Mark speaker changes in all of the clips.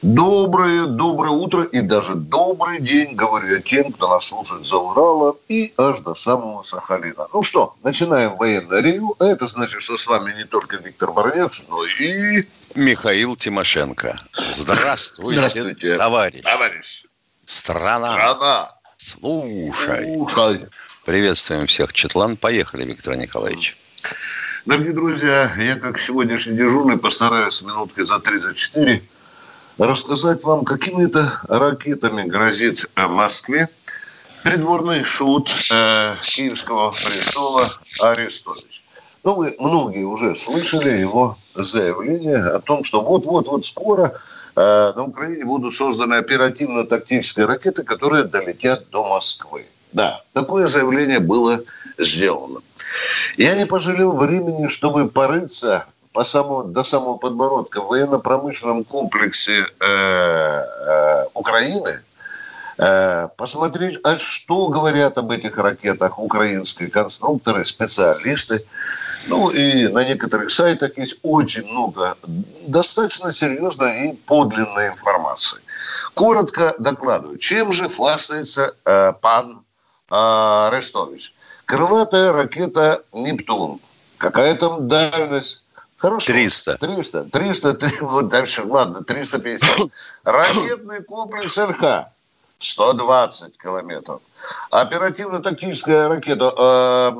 Speaker 1: Доброе, доброе утро и даже добрый день, говорю я тем, кто нас слушает за Урала и аж до самого Сахалина. Ну что, начинаем военное ревю. Это значит, что с вами не только Виктор Баранец, но и...
Speaker 2: Михаил Тимошенко. Здравствуйте,
Speaker 1: Здравствуйте.
Speaker 2: товарищ.
Speaker 1: Товарищ.
Speaker 2: Страна.
Speaker 1: Страна.
Speaker 2: Слушай.
Speaker 1: Слушай.
Speaker 2: Приветствуем всех. Четлан, поехали, Виктор Николаевич.
Speaker 1: Дорогие друзья, я как сегодняшний дежурный постараюсь минутки за 3-4 рассказать вам, какими-то ракетами грозит э, Москве придворный шут э, Киевского престола Арестович. Ну, вы многие уже слышали его заявление о том, что вот-вот-вот скоро э, на Украине будут созданы оперативно-тактические ракеты, которые долетят до Москвы. Да, такое заявление было сделано. Я не пожалел времени, чтобы порыться по самому, до самого подбородка в военно-промышленном комплексе э, э, Украины, э, посмотреть, а что говорят об этих ракетах украинские конструкторы, специалисты. Ну и на некоторых сайтах есть очень много достаточно серьезной и подлинной информации. Коротко докладываю, чем же хвастается э, пан э, Арестович. Крылатая ракета «Нептун». Какая там дальность? Хорошо.
Speaker 2: 300.
Speaker 1: 300. 300, 300 вот дальше, ладно, 350. Ракетный комплекс ЛХ 120 километров. Оперативно-тактическая ракета э,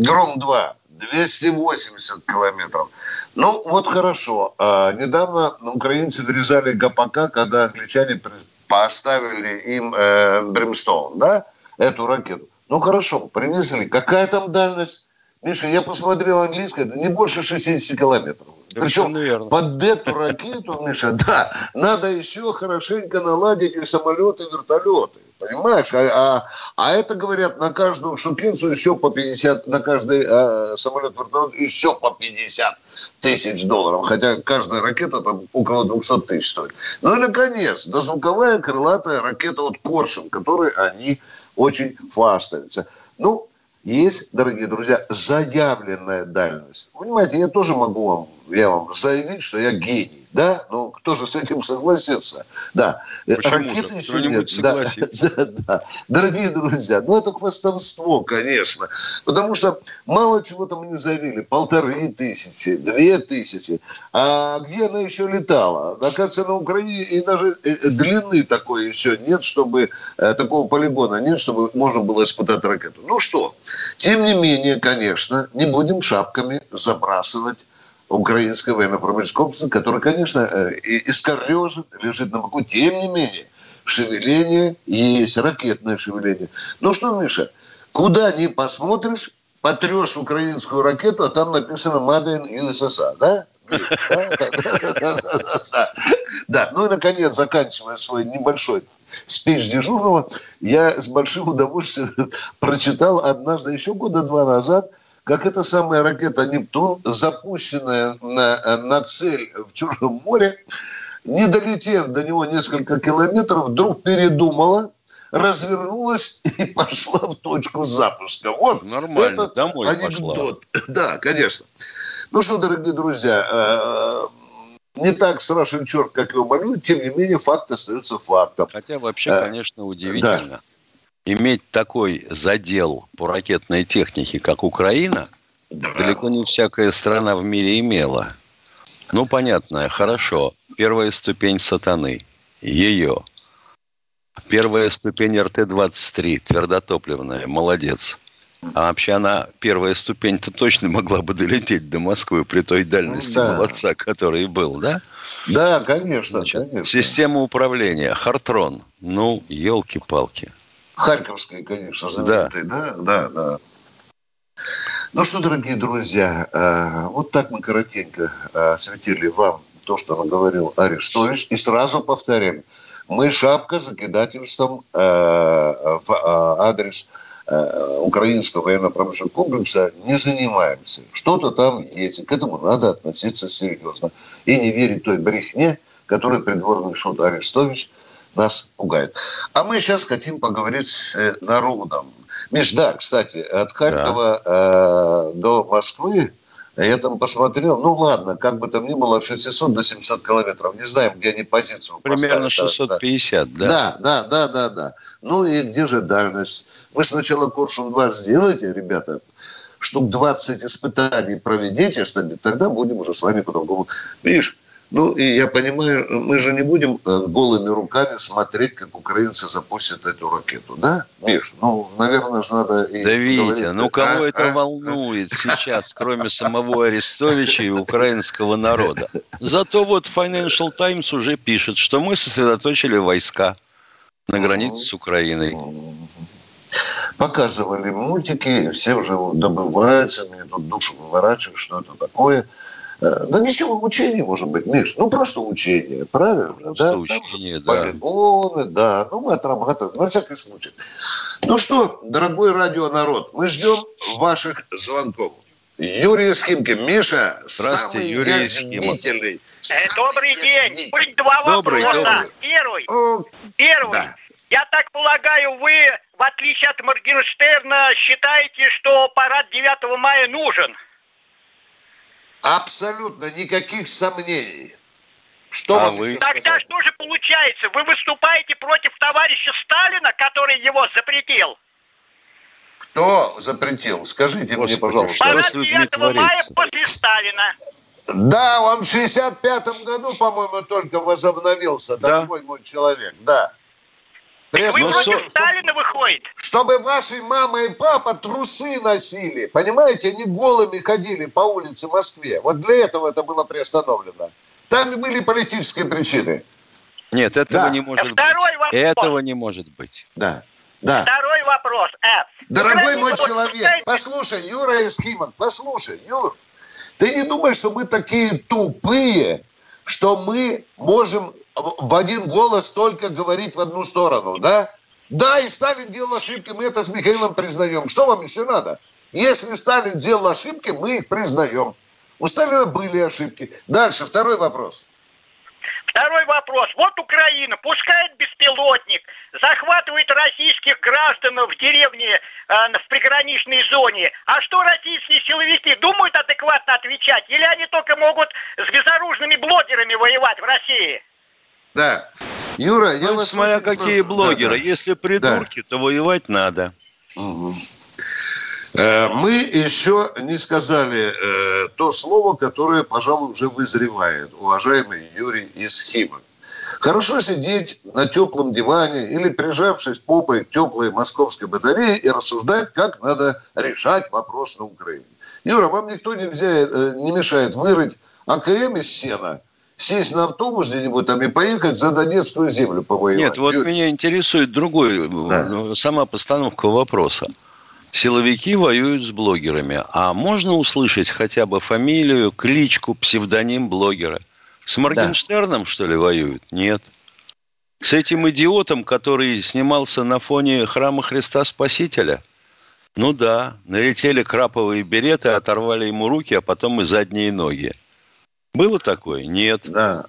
Speaker 1: «Гром-2» 280 километров. Ну, вот хорошо. А, недавно украинцы вырезали ГПК, когда англичане поставили им э, Бримстоун, да, эту ракету. Ну, хорошо, привезли. Какая там дальность? Миша, я посмотрел английское, не больше 60 километров. Причем верно. под эту ракету, Миша, да, надо еще хорошенько наладить и самолеты, и вертолеты. Понимаешь? А, а, а это, говорят, на каждую штукинцу еще по 50, на каждый а, самолет, вертолет еще по 50 тысяч долларов. Хотя каждая ракета там около 200 тысяч стоит. Ну и, наконец, дозвуковая крылатая ракета от Коршин, которой они очень хвастаются. Ну, есть, дорогие друзья, заявленная дальность. Понимаете, я тоже могу вам, я вам заявить, что я гений. Да, ну кто же с этим согласится? Да,
Speaker 2: Почему ракеты же? еще нет. Да, да,
Speaker 1: да. Дорогие друзья, ну это хвастовство, конечно, потому что мало чего там не заявили, полторы тысячи, две тысячи, а где она еще летала? Оказывается, на Украине и даже э, э, длины такой еще нет, чтобы э, такого полигона нет, чтобы можно было испытать ракету. Ну что, тем не менее, конечно, не будем шапками забрасывать украинской военно-промышленной комплекса, который, конечно, э, искорежен, лежит на боку. Тем не менее, шевеление есть, ракетное шевеление. Ну что, Миша, куда ни посмотришь, потрешь украинскую ракету, а там написано «Made in USSR», да? Да, ну и, наконец, заканчивая свой небольшой спич дежурного, я с большим удовольствием прочитал однажды, еще года два назад, как эта самая ракета «Нептун», запущенная на, на цель в Черном море, не долетев до него несколько километров, вдруг передумала, развернулась и пошла в точку запуска. Вот
Speaker 2: Нормально, этот домой анекдот.
Speaker 1: Пошла. Да, конечно. Ну что, дорогие друзья, э, не так страшен черт, как его малюют, тем не менее факт остается фактом.
Speaker 2: Хотя вообще, э, конечно, удивительно. Да иметь такой задел по ракетной технике, как Украина, да. далеко не всякая страна в мире имела. Ну, понятно, хорошо. Первая ступень сатаны. Ее. Первая ступень РТ-23, твердотопливная, молодец. А вообще она, первая ступень-то точно могла бы долететь до Москвы при той дальности да. молодца, который был, да?
Speaker 1: Да, конечно, Значит, конечно.
Speaker 2: Система управления, Хартрон. Ну, елки-палки.
Speaker 1: Харьковской, конечно, знаменитой, да, да, да. да. Ну что, дорогие друзья, э, вот так мы коротенько э, осветили вам то, что наговорил Арестович, и сразу повторяем. Мы шапка закидательством э, в адрес украинского военно-промышленного комплекса не занимаемся. Что-то там есть, к этому надо относиться серьезно. И не верить той брехне, которую придворный шут Арестович нас пугает. А мы сейчас хотим поговорить с э, народом. Миш, да, кстати, от Харькова да. э, до Москвы я там посмотрел, ну ладно, как бы там ни было, от 600 до 700 километров. Не знаем, где они позицию
Speaker 2: Примерно 650, да.
Speaker 1: Да, да, да, да, да. Ну и где же дальность? Вы сначала Коршун-2 сделайте, ребята, штук 20 испытаний проведите, тогда будем уже с вами по-другому. Видишь, ну, и я понимаю, мы же не будем э, голыми руками смотреть, как украинцы запустят эту ракету, да, Миш? Ну, наверное же надо... И
Speaker 2: да, Витя, ну кого а, это а? волнует сейчас, кроме самого Арестовича и украинского народа? Зато вот Financial Times уже пишет, что мы сосредоточили войска на границе с Украиной.
Speaker 1: Показывали мультики, все уже добываются, мне тут душу выворачивают, что это такое – да ничего, учение может быть, Миш. Ну, просто учение, правильно?
Speaker 2: Просто да? учение,
Speaker 1: да. Полигоны, да. Ну, мы отрабатываем, на всякий случай. Ну что, дорогой радионарод, мы ждем ваших звонков. Юрий Схимки. Миша, самый Юрий язвительный.
Speaker 3: Э, добрый день. Будет два добрый, вопроса. Добрый. Первый. О, первый. Да. Я так полагаю, вы, в отличие от Моргенштерна, считаете, что парад 9 мая нужен?
Speaker 1: Абсолютно никаких сомнений. Что а
Speaker 3: вы? Тогда что же получается? Вы выступаете против товарища Сталина, который его запретил?
Speaker 1: Кто запретил? Скажите Господи, мне, пожалуйста.
Speaker 3: Парад 9 мая после Сталина.
Speaker 1: Да, он в 65-м году, по-моему, только возобновился, да? дорогой мой человек, да.
Speaker 3: Пресс... Вы против со... Сталина выходит.
Speaker 1: Чтобы ваши мама и папа трусы носили. Понимаете, они голыми ходили по улице Москве. Вот для этого это было приостановлено. Там были политические причины.
Speaker 2: Нет, этого да. не может Второй быть. Вопрос. Этого не может быть.
Speaker 1: Да. Да.
Speaker 3: Второй вопрос. Э,
Speaker 1: Дорогой мой человек, послушай, Юра Эскимов, послушай, Юр, ты не думаешь, что мы такие тупые, что мы можем в один голос только говорить в одну сторону, да? Да, и Сталин делал ошибки, мы это с Михаилом признаем. Что вам еще надо? Если Сталин делал ошибки, мы их признаем. У Сталина были ошибки. Дальше, второй вопрос.
Speaker 3: Второй вопрос. Вот Украина пускает беспилотник, захватывает российских граждан в деревне, э, в приграничной зоне. А что российские силовики думают адекватно отвечать? Или они только могут с безоружными блогерами воевать в России?
Speaker 1: Да. Юра, я ну, вас
Speaker 2: смотря какие просто... блогеры. Да, да. Если придурки, да. то воевать надо.
Speaker 1: Угу. Мы еще не сказали э, то слово, которое, пожалуй, уже вызревает, уважаемый Юрий из Хима. Хорошо сидеть на теплом диване или прижавшись попой к теплой московской батарее и рассуждать, как надо решать вопрос на Украине. Юра, вам никто нельзя, э, не мешает вырыть АКМ из сена – сесть на автобус где-нибудь там и поехать за Донецкую землю повоевать.
Speaker 2: Нет, вот Юрий. меня интересует другой, да. Ну, сама постановка вопроса. Силовики воюют с блогерами. А можно услышать хотя бы фамилию, кличку, псевдоним блогера? С Моргенштерном, да. что ли, воюют? Нет. С этим идиотом, который снимался на фоне храма Христа Спасителя? Ну да, налетели краповые береты, оторвали ему руки, а потом и задние ноги. Было такое? Нет.
Speaker 1: Да.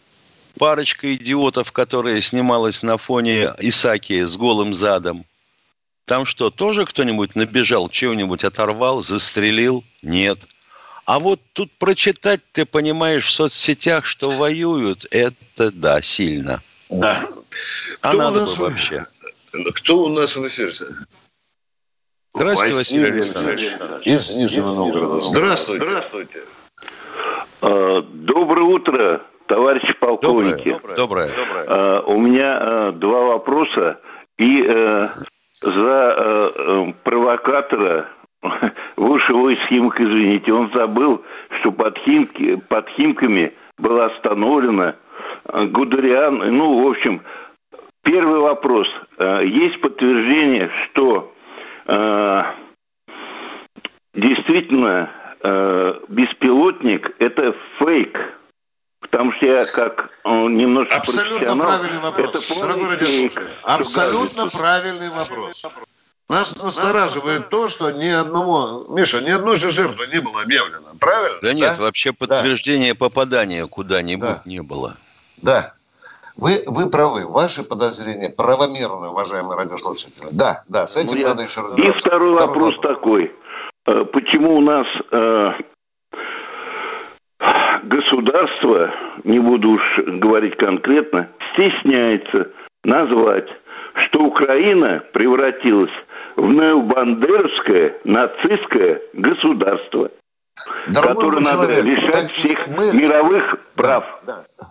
Speaker 2: Парочка идиотов, которая снималась на фоне Исаки с голым задом. Там что, тоже кто-нибудь набежал, чего-нибудь оторвал, застрелил? Нет. А вот тут прочитать, ты понимаешь, в соцсетях, что воюют, это да, сильно.
Speaker 1: Да.
Speaker 2: А кто надо нас... бы вообще.
Speaker 1: Кто у нас в эфире?
Speaker 2: Здравствуйте, Василий Александрович.
Speaker 1: Из Нижнего Новгорода.
Speaker 4: Здравствуйте. Здравствуйте. А, доброе утро, товарищи полковники.
Speaker 2: Доброе. Доброе.
Speaker 4: А, у меня а, два вопроса. И э, за э, провокатора высшего из Химок, извините, он забыл, что под, Химки, под Химками была остановлена Гудериан. Ну, в общем, первый вопрос. Есть подтверждение, что действительно э, беспилотник – это фейк. Потому что я как э, немножко
Speaker 1: Абсолютно правильный вопрос. Это Дорогой радиослушатель, абсолютно правильный вопрос. Нас настораживает то, что ни одного, Миша, ни одной же жертвы не было объявлено, правильно?
Speaker 2: Да нет, да? вообще подтверждения да. попадания куда-нибудь да. не было.
Speaker 1: Да. Вы, вы правы. Ваши подозрения правомерны, уважаемые радиослушатели. Да, да, с этим ну, надо еще разбираться.
Speaker 4: И второй, второй вопрос, вопрос такой. Э, почему у нас э, государство, не буду уж говорить конкретно, стесняется назвать, что Украина превратилась в необандеровское нацистское государство, Дорогой которое надо человек, лишать всех мы... мировых прав. Да, да.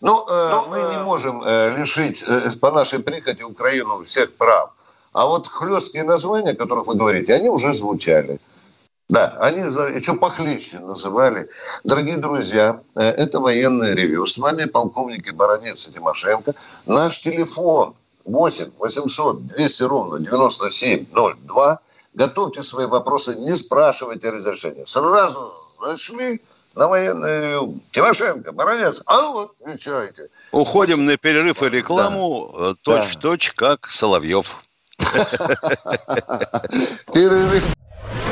Speaker 1: Ну, э, Но, ну, мы э... не можем э, лишить э, по нашей прихоти Украину всех прав. А вот хлесткие названия, о которых вы говорите, они уже звучали. Да, они еще похлеще называли. Дорогие друзья, э, это военное ревю. С вами полковники Баранец и Тимошенко. Наш телефон 8 800 200 ровно 9702. Готовьте свои вопросы, не спрашивайте разрешения. Сразу зашли на военное ревю. Тимошенко, Баранец, а вот отвечайте.
Speaker 2: Уходим на перерыв и рекламу да. точь-в-точь, -точь, как Соловьев.
Speaker 5: Перерыв.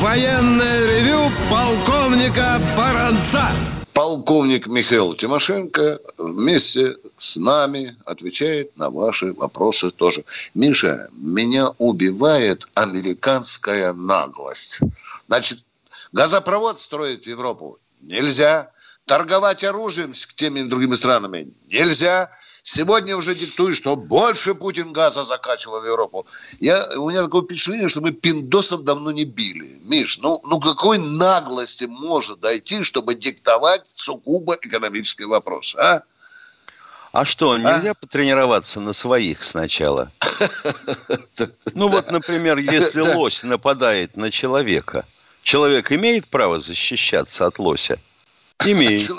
Speaker 6: военное ревю полковника Баранца.
Speaker 1: Полковник Михаил Тимошенко вместе с нами отвечает на ваши вопросы тоже. Миша, меня убивает американская наглость. Значит, газопровод строить в Европу нельзя. Торговать оружием с теми и другими странами нельзя. Сегодня уже диктует, что больше Путин газа закачивал в Европу. Я, у меня такое впечатление, что мы пиндосов давно не били. Миш, ну, ну какой наглости может дойти, чтобы диктовать сугубо экономический вопрос, а?
Speaker 2: А что, нельзя а? потренироваться на своих сначала? Ну вот, например, если лось нападает на человека, человек имеет право защищаться от лося? Имеет.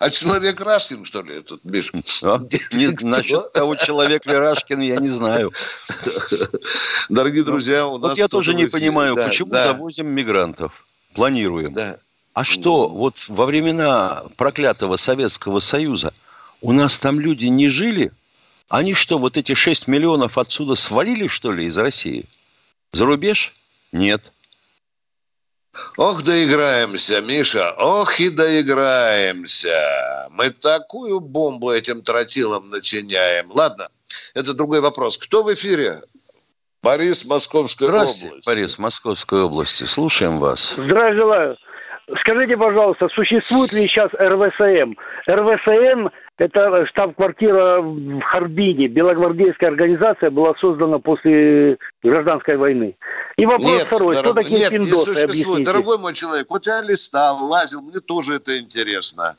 Speaker 1: А человек Рашкин, что ли, этот Миша?
Speaker 2: А, не, насчет того, человек ли Рашкин, я не знаю.
Speaker 1: Дорогие друзья, у нас...
Speaker 2: Вот я тоже не понимаю, почему завозим мигрантов, планируем. Да. А что, вот во времена проклятого Советского Союза у нас там люди не жили? Они что, вот эти 6 миллионов отсюда свалили, что ли, из России? За рубеж? Нет.
Speaker 1: Ох, доиграемся, Миша, ох и доиграемся. Мы такую бомбу этим тротилом начиняем. Ладно, это другой вопрос. Кто в эфире? Борис, Московская
Speaker 2: Здравствуйте,
Speaker 1: область.
Speaker 2: Борис, Московской области. Слушаем вас.
Speaker 7: Здравия желаю. Скажите, пожалуйста, существует ли сейчас РВСМ? РВСМ – это штаб-квартира в Харбине. Белогвардейская организация была создана после гражданской войны. И вопрос нет, второй. Дорог... Что такие нет, пиндосы? Не
Speaker 1: существует. Дорогой мой человек, вот я листал, лазил, мне тоже это интересно.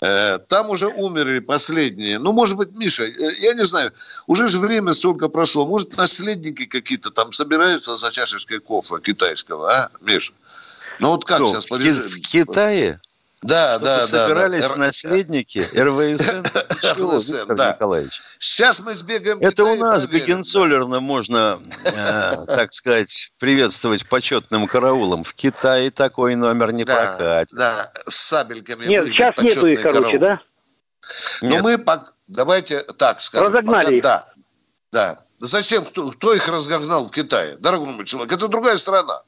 Speaker 1: Э, там уже умерли последние. Ну, может быть, Миша, э, я не знаю, уже же время столько прошло. Может, наследники какие-то там собираются за чашечкой кофе китайского, а, Миша? Ну вот как Что, сейчас
Speaker 2: в, в Китае?
Speaker 1: Да, да, да.
Speaker 2: Собирались да. наследники РВСН. РВСН,
Speaker 1: да. Николаевич? Сейчас мы сбегаем.
Speaker 2: Это у нас Гагенцоллерна можно, э, так сказать, приветствовать почетным караулом. В Китае такой номер не прокатит.
Speaker 1: Да, с сабельками.
Speaker 7: Нет, сейчас нету их, короче, да?
Speaker 1: Ну мы давайте так скажем.
Speaker 7: Разогнали их.
Speaker 1: Да, да. Зачем? Кто, кто их разгнал в Китае? Дорогой мой человек, это другая страна.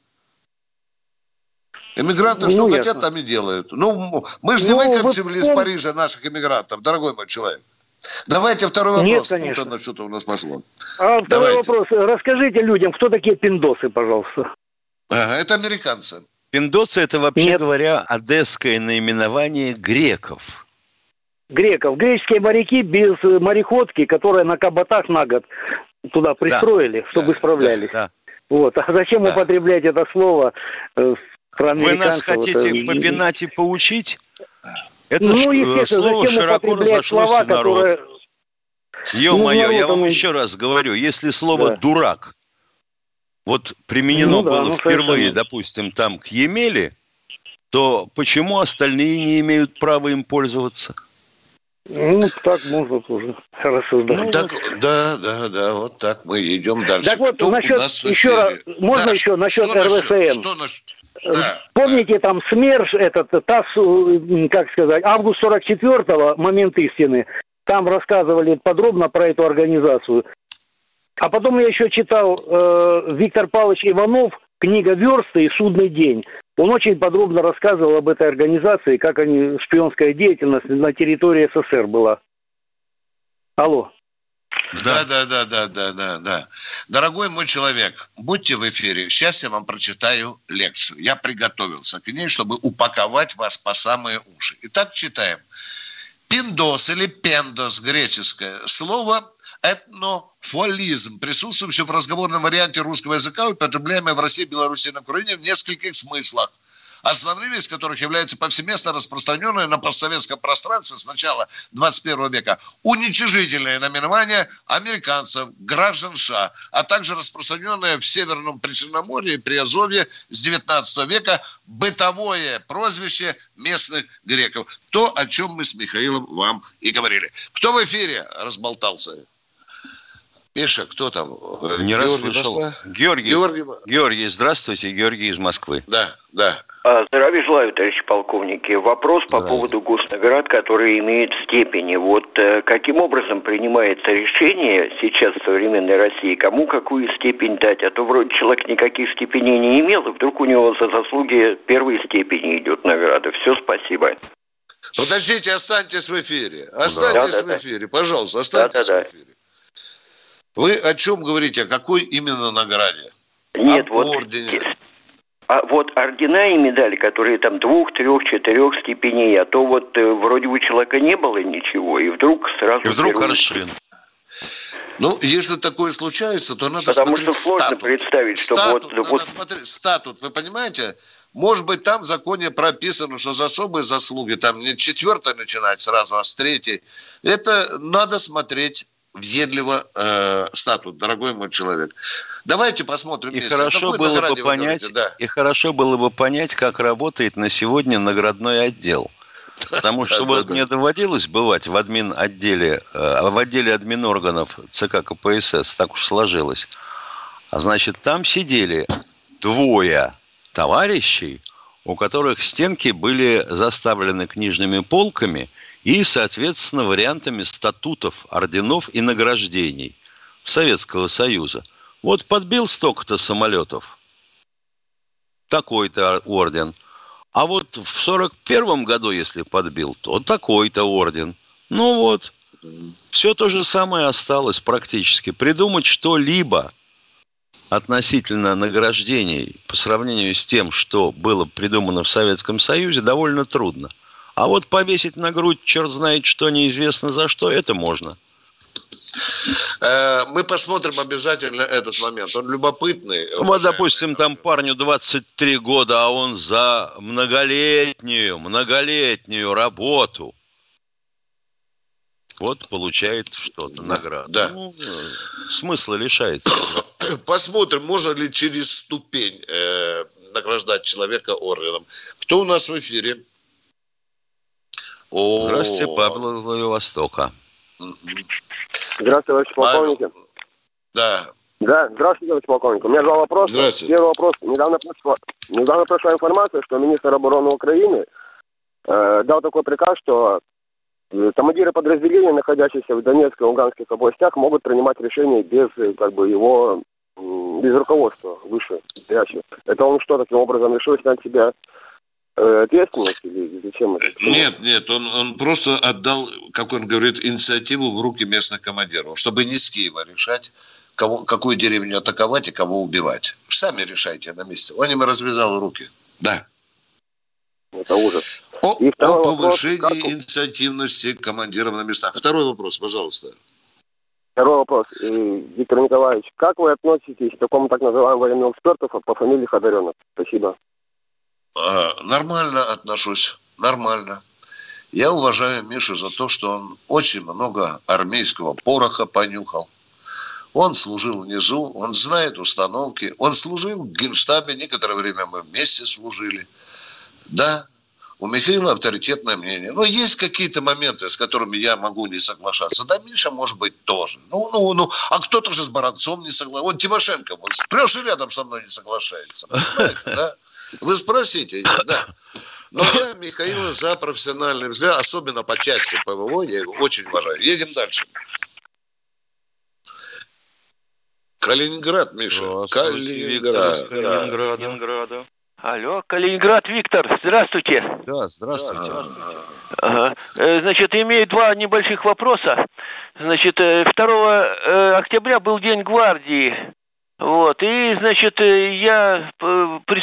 Speaker 1: Эмигранты ну, что ясно. хотят, там и делают. Ну, мы же не ну, выкручивали вот из Парижа наших эмигрантов, дорогой мой человек. Давайте второй вопрос. Нет,
Speaker 7: конечно.
Speaker 1: Тут что-то у нас пошло.
Speaker 7: А второй Давайте. вопрос. Расскажите людям, кто такие пиндосы, пожалуйста.
Speaker 1: Ага, это американцы.
Speaker 2: Пиндосы – это, вообще Нет. говоря, одесское наименование греков.
Speaker 7: Греков. Греческие моряки без мореходки, которые на каботах на год туда пристроили, да. чтобы да. справлялись. Да. Вот. А зачем да. употреблять это слово э,
Speaker 2: про Вы нас хотите вот, попинать и поучить? Это ну, ж, э, слово широко разошлось слова, в народ. Которые... Ё-моё, ну, я вам еще раз говорю, если слово да. «дурак» вот применено ну, да, было ну, впервые, совершенно. допустим, там к Емеле, то почему остальные не имеют права им пользоваться?
Speaker 7: Ну, так можно тоже рассуждать.
Speaker 1: Ну, так, да, да, да, вот так мы идем дальше.
Speaker 7: Так вот, Кто насчет, еще раз, можно да, еще насчет что РВСН? Что насчет? Да, Помните, там СМЕРШ, этот ТАСС, как сказать, август 44-го, момент истины, там рассказывали подробно про эту организацию. А потом я еще читал э, Виктор Павлович Иванов, книга «Версты» и «Судный день». Он очень подробно рассказывал об этой организации, как они, шпионская деятельность на территории СССР была. Алло.
Speaker 1: Да, да, да, да, да, да, да. Дорогой мой человек, будьте в эфире. Сейчас я вам прочитаю лекцию. Я приготовился к ней, чтобы упаковать вас по самые уши. Итак, читаем. Пиндос или пендос, греческое слово этнофолизм, присутствующий в разговорном варианте русского языка, употребляемый в России, Беларуси и на Украине в нескольких смыслах основными из которых является повсеместно распространенное на постсоветском пространстве с начала 21 века уничижительное наименование американцев, граждан США, а также распространенное в Северном Причерноморье и Приазовье с 19 века бытовое прозвище местных греков. То, о чем мы с Михаилом вам и говорили. Кто в эфире разболтался? Миша, кто там?
Speaker 2: Не расслышал. Георгий, Георгий. Георгий, здравствуйте. Георгий из Москвы.
Speaker 1: Да, да.
Speaker 8: А, здравия желаю, товарищи полковники. Вопрос по поводу госнаград, которые имеют степени. Вот э, каким образом принимается решение сейчас в современной России, кому какую степень дать? А то вроде человек никаких степеней не имел, и вдруг у него за заслуги первой степени идет награда. Все, спасибо.
Speaker 1: Подождите, останьтесь в эфире. Останьтесь да, в эфире, да. пожалуйста, останьтесь да, да, в эфире. Вы о чем говорите? О какой именно награде?
Speaker 8: Нет, Об вот ордене. А вот ордена и медали, которые там двух, трех, четырех степеней, а то вот э, вроде у человека не было ничего, и вдруг сразу...
Speaker 2: И вдруг Аршин.
Speaker 1: Ну, если такое случается, то надо
Speaker 8: Потому смотреть что сложно статут. представить, что
Speaker 1: статут,
Speaker 8: вот...
Speaker 1: Надо вот... смотреть статут, вы понимаете? Может быть, там в законе прописано, что за особые заслуги там не четвертой начинать сразу, а с третьей. Это надо смотреть въедливо э, статут, дорогой мой человек. Давайте посмотрим.
Speaker 2: И хорошо было бы понять, да. и хорошо было бы понять, как работает на сегодня наградной отдел. Потому что вот мне доводилось бывать в админ отделе, э, в отделе админ органов ЦК КПСС, так уж сложилось. А значит, там сидели двое товарищей, у которых стенки были заставлены книжными полками – и, соответственно, вариантами статутов, орденов и награждений Советского Союза. Вот подбил столько-то самолетов, такой-то орден. А вот в сорок первом году, если подбил, то такой-то орден. Ну вот, все то же самое осталось практически. Придумать что-либо относительно награждений по сравнению с тем, что было придумано в Советском Союзе, довольно трудно. А вот повесить на грудь, черт знает что, неизвестно за что, это можно.
Speaker 1: Э, мы посмотрим обязательно этот момент. Он любопытный.
Speaker 2: Вот, допустим, там парню 23 года, а он за многолетнюю, многолетнюю работу вот получает что-то, награду.
Speaker 1: Да.
Speaker 2: Ну, смысла лишается.
Speaker 1: Посмотрим, можно ли через ступень э, награждать человека орденом. Кто у нас в эфире?
Speaker 2: О, Здравствуйте, Павел из Владивостока.
Speaker 9: Здравствуйте, товарищ полковник.
Speaker 1: Да.
Speaker 9: Да, здравствуйте, товарищ полковник. У меня два вопроса.
Speaker 1: Здравствуйте.
Speaker 9: Первый вопрос. Недавно пришла, недавно пришла информация, что министр обороны Украины э, дал такой приказ, что э, командиры подразделений, находящиеся в Донецкой и Луганских областях, могут принимать решения без как бы его без руководства выше Это он что, таким образом решил снять себя Э, ответственность или зачем это?
Speaker 1: Нет, нет, он, он просто отдал, как он говорит, инициативу в руки местных командиров, чтобы не с Киева решать, кого, какую деревню атаковать и кого убивать. Сами решайте на месте. Он им развязал руки. Да.
Speaker 9: Это ужас.
Speaker 1: О, о повышении вопрос, как... инициативности командиров на местах. Второй вопрос, пожалуйста.
Speaker 9: Второй вопрос. Э, Виктор Николаевич, как вы относитесь к такому так называемому военному эксперту по фамилии Ходоренок? Спасибо.
Speaker 1: А, нормально отношусь, нормально. Я уважаю Мишу за то, что он очень много армейского пороха понюхал. Он служил внизу, он знает установки, он служил в Генштабе, некоторое время мы вместе служили. Да, у Михаила авторитетное мнение. Но есть какие-то моменты, с которыми я могу не соглашаться. Да, Миша, может быть, тоже. Ну, ну, ну. А кто-то же с Баранцом не соглашается. Вот Тимошенко, вот сплошь и рядом со мной не соглашается. Понимаете, да? Вы спросите, да. Но я Михаила за профессиональный взгляд, особенно по части ПВО, я его очень уважаю. Едем дальше. Калининград, Миша. Калининград.
Speaker 10: Калининграда. Калининграда. Алло, Калининград, Виктор, здравствуйте.
Speaker 2: Да, здравствуйте.
Speaker 10: Ага. Э, значит, имею два небольших вопроса. Значит, 2 э, э, октября был День гвардии. Вот, и, значит, э, я э, при,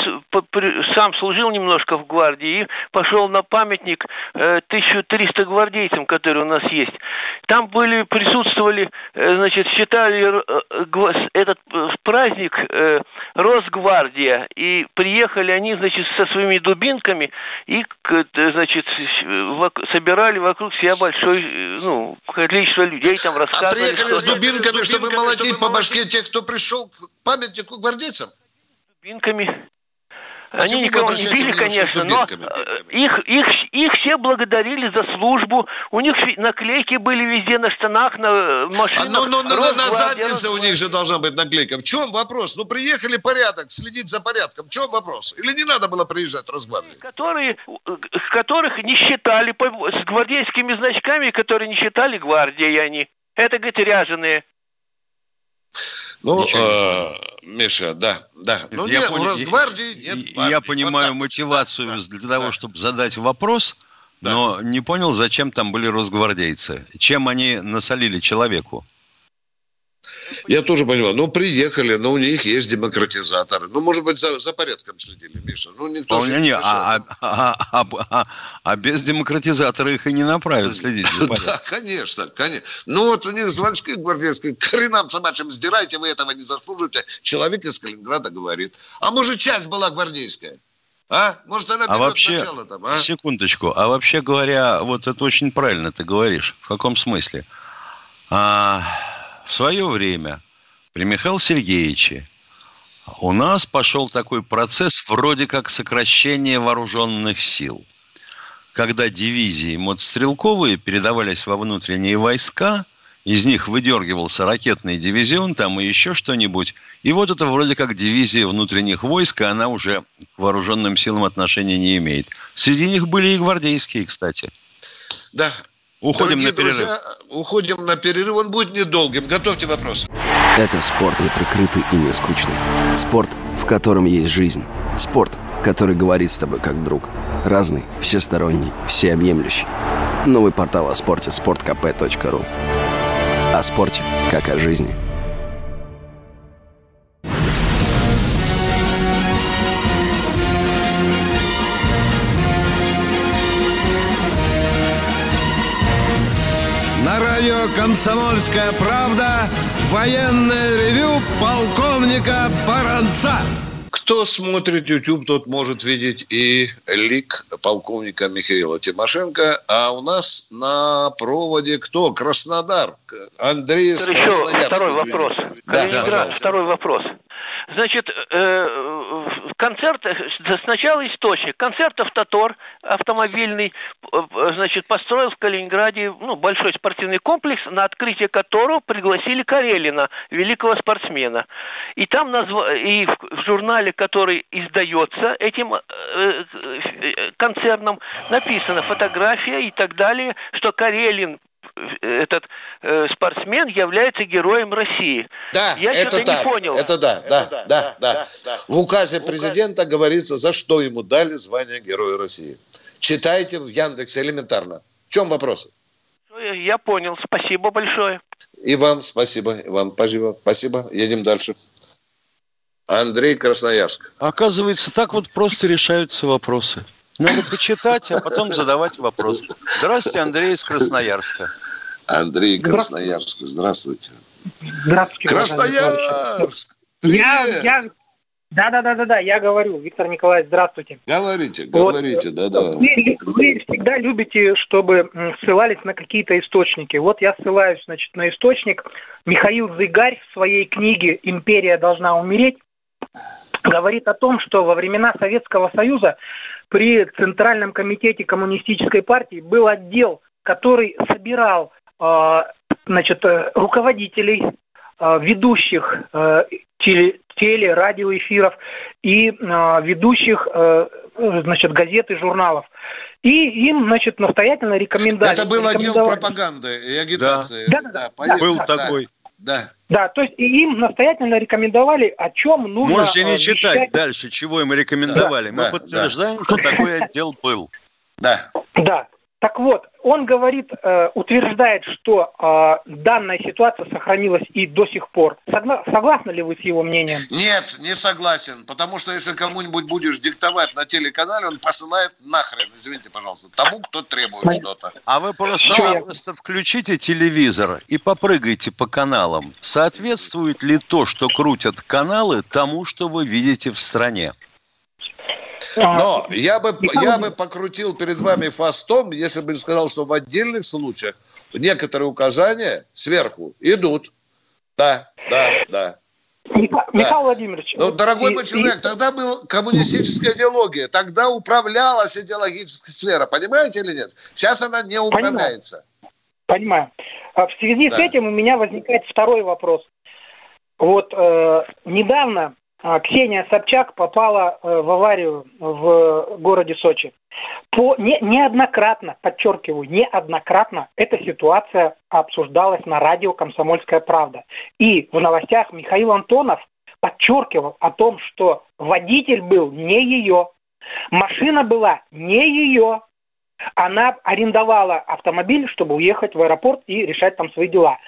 Speaker 10: при, сам служил немножко в гвардии и пошел на памятник э, 1300 гвардейцам, которые у нас есть. Там были, присутствовали, э, значит, считали э, этот э, праздник э, Росгвардия, и приехали они, значит, со своими дубинками и, значит, собирали вокруг себя большое, ну, количество людей, там рассказывали. А
Speaker 1: приехали с дубинками, чтобы молотить по башке тех, кто пришел памятнику гвардейцам?
Speaker 10: Дубинками. А Они никого не били, конечно, но их, их, их все благодарили за службу. У них наклейки были везде на штанах, на э, машинах. А
Speaker 1: ну, ну, на, на заднице у них же должна быть наклейка. В чем вопрос? Ну, приехали порядок, следить за порядком. В чем вопрос? Или не надо было приезжать Росгвардии?
Speaker 10: Которые, э, которых не считали с гвардейскими значками, которые не считали гвардией они. Это, говорит, ряженые.
Speaker 1: Ну, э, Миша, да, да. Ну,
Speaker 2: я нет, понял, у Росгвардии нет партии. Я понимаю вот мотивацию да, для того, да. чтобы задать вопрос, да. но не понял, зачем там были росгвардейцы. Чем они насолили человеку?
Speaker 1: Я тоже понимаю. Ну, приехали, но у них есть демократизаторы. Ну, может быть, за, за порядком следили, Миша. Ну, никто
Speaker 2: же не, а, а, а, а, а без демократизатора их и не направят следить за порядком.
Speaker 1: Да, конечно, конечно. Ну, вот у них звоночки гвардейские. К хренам собачьим сдирайте, вы этого не заслуживаете. Человек из Калининграда говорит. А может, часть была гвардейская? А? Может, она
Speaker 2: а вообще, начало там, а? Секундочку. А вообще говоря, вот это очень правильно ты говоришь. В каком смысле? А, в свое время при Михаиле Сергеевиче у нас пошел такой процесс вроде как сокращения вооруженных сил. Когда дивизии мотострелковые передавались во внутренние войска, из них выдергивался ракетный дивизион, там и еще что-нибудь. И вот это вроде как дивизия внутренних войск, а она уже к вооруженным силам отношения не имеет. Среди них были и гвардейские, кстати.
Speaker 1: Да, Уходим Дорогие на перерыв. Друзья, уходим на перерыв. Он будет недолгим. Готовьте вопрос.
Speaker 11: Это спорт не прикрытый и не скучный. Спорт, в котором есть жизнь. Спорт, который говорит с тобой как друг. Разный, всесторонний, всеобъемлющий. Новый портал о спорте – sportkp.ru О спорте, как о жизни.
Speaker 6: «Комсомольская правда» военное ревю полковника Баранца.
Speaker 1: Кто смотрит YouTube, тот может видеть и лик полковника Михаила Тимошенко. А у нас на проводе кто? Краснодар. Андрей
Speaker 10: Еще Второй вопрос. Да, второй вопрос. Значит, э, концерт, сначала источник. Концерт «Автотор» автомобильный, э, значит, построил в Калининграде ну, большой спортивный комплекс, на открытие которого пригласили Карелина, великого спортсмена. И там назва... и в журнале, который издается этим э, э, концерном, написано фотография и так далее, что Карелин этот э, спортсмен является героем России.
Speaker 1: Да, Я это так. не понял. Это да, это да, да, да, да, да, да. В указе президента Указ... говорится, за что ему дали звание Героя России. Читайте в Яндексе элементарно. В чем вопрос?
Speaker 10: Я понял. Спасибо большое.
Speaker 1: И вам спасибо. И вам спасибо. Спасибо. Едем дальше. Андрей Красноярск.
Speaker 2: Оказывается, так вот просто решаются вопросы. Надо почитать, а потом задавать вопрос. Здравствуйте, Андрей из Красноярска.
Speaker 1: Андрей Красноярск. Здравствуйте.
Speaker 12: Здравствуйте.
Speaker 1: Красноярск!
Speaker 12: Я, я, Да, да, да, да, да, я говорю, Виктор Николаевич, здравствуйте.
Speaker 1: Говорите,
Speaker 12: Вот,
Speaker 1: говорите, да, да.
Speaker 12: Вы, вы всегда любите, чтобы ссылались на какие-то источники. Вот я ссылаюсь, значит, на источник. Михаил Зыгарь в своей книге «Империя должна умереть» говорит о том, что во времена Советского Союза при Центральном комитете коммунистической партии был отдел, который собирал значит, э, руководителей, э, ведущих э, теле, радиоэфиров и э, ведущих э, значит, газет и журналов. И им, значит, настоятельно рекомендовали.
Speaker 1: Это был отдел пропаганды и агитации.
Speaker 12: Да, да, да.
Speaker 1: понятно,
Speaker 2: Был
Speaker 1: да.
Speaker 2: такой.
Speaker 1: Да.
Speaker 12: Да, то есть им настоятельно рекомендовали, о чем нужно
Speaker 2: Можете не читать
Speaker 12: вещать.
Speaker 2: дальше, чего им рекомендовали.
Speaker 1: Да,
Speaker 2: Мы
Speaker 1: да,
Speaker 2: подтверждаем, что такой отдел был.
Speaker 1: Да.
Speaker 12: Да. Так вот, он говорит, э, утверждает, что э, данная ситуация сохранилась и до сих пор. Согла- согласны ли вы с его мнением?
Speaker 1: Нет, не согласен. Потому что если кому-нибудь будешь диктовать на телеканале, он посылает нахрен, извините, пожалуйста, тому, кто требует что-то.
Speaker 2: А вы просто, просто включите телевизор и попрыгайте по каналам. Соответствует ли то, что крутят каналы, тому, что вы видите в стране?
Speaker 1: Но я бы, я бы покрутил перед вами фастом, если бы сказал, что в отдельных случаях некоторые указания сверху идут. Да, да, да.
Speaker 12: Миха- Михаил Владимирович.
Speaker 1: Ну, дорогой
Speaker 12: и-
Speaker 1: мой
Speaker 12: и-
Speaker 1: человек, тогда была коммунистическая идеология, тогда управлялась идеологическая сфера, понимаете или нет? Сейчас она не управляется.
Speaker 12: Понимаю. А В связи с
Speaker 1: Да.
Speaker 12: этим у меня возникает второй вопрос. Вот э, недавно Ксения Собчак попала э, в аварию в городе Сочи. По, не, неоднократно, подчеркиваю, неоднократно эта ситуация обсуждалась на радио «Комсомольская правда». И в новостях Михаил Антонов подчеркивал о том, что водитель был не ее, машина была не ее, она арендовала автомобиль, чтобы уехать в аэропорт и решать там свои дела.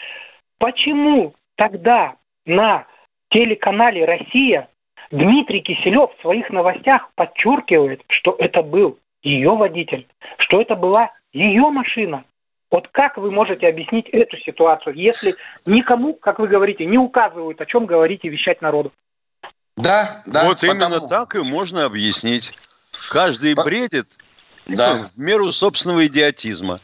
Speaker 12: Почему тогда на телеканале «Россия» Дмитрий Киселев в своих новостях подчеркивает, что это был ее водитель, что это была ее машина? Вот как вы можете объяснить эту ситуацию, если никому, как вы говорите, не указывают, о чем говорить и вещать народу?
Speaker 1: Да, да.
Speaker 2: вот именно
Speaker 1: потому-
Speaker 2: так и можно объяснить. Каждый
Speaker 1: По-
Speaker 2: бредит
Speaker 1: Да.
Speaker 2: в меру собственного идиотизма.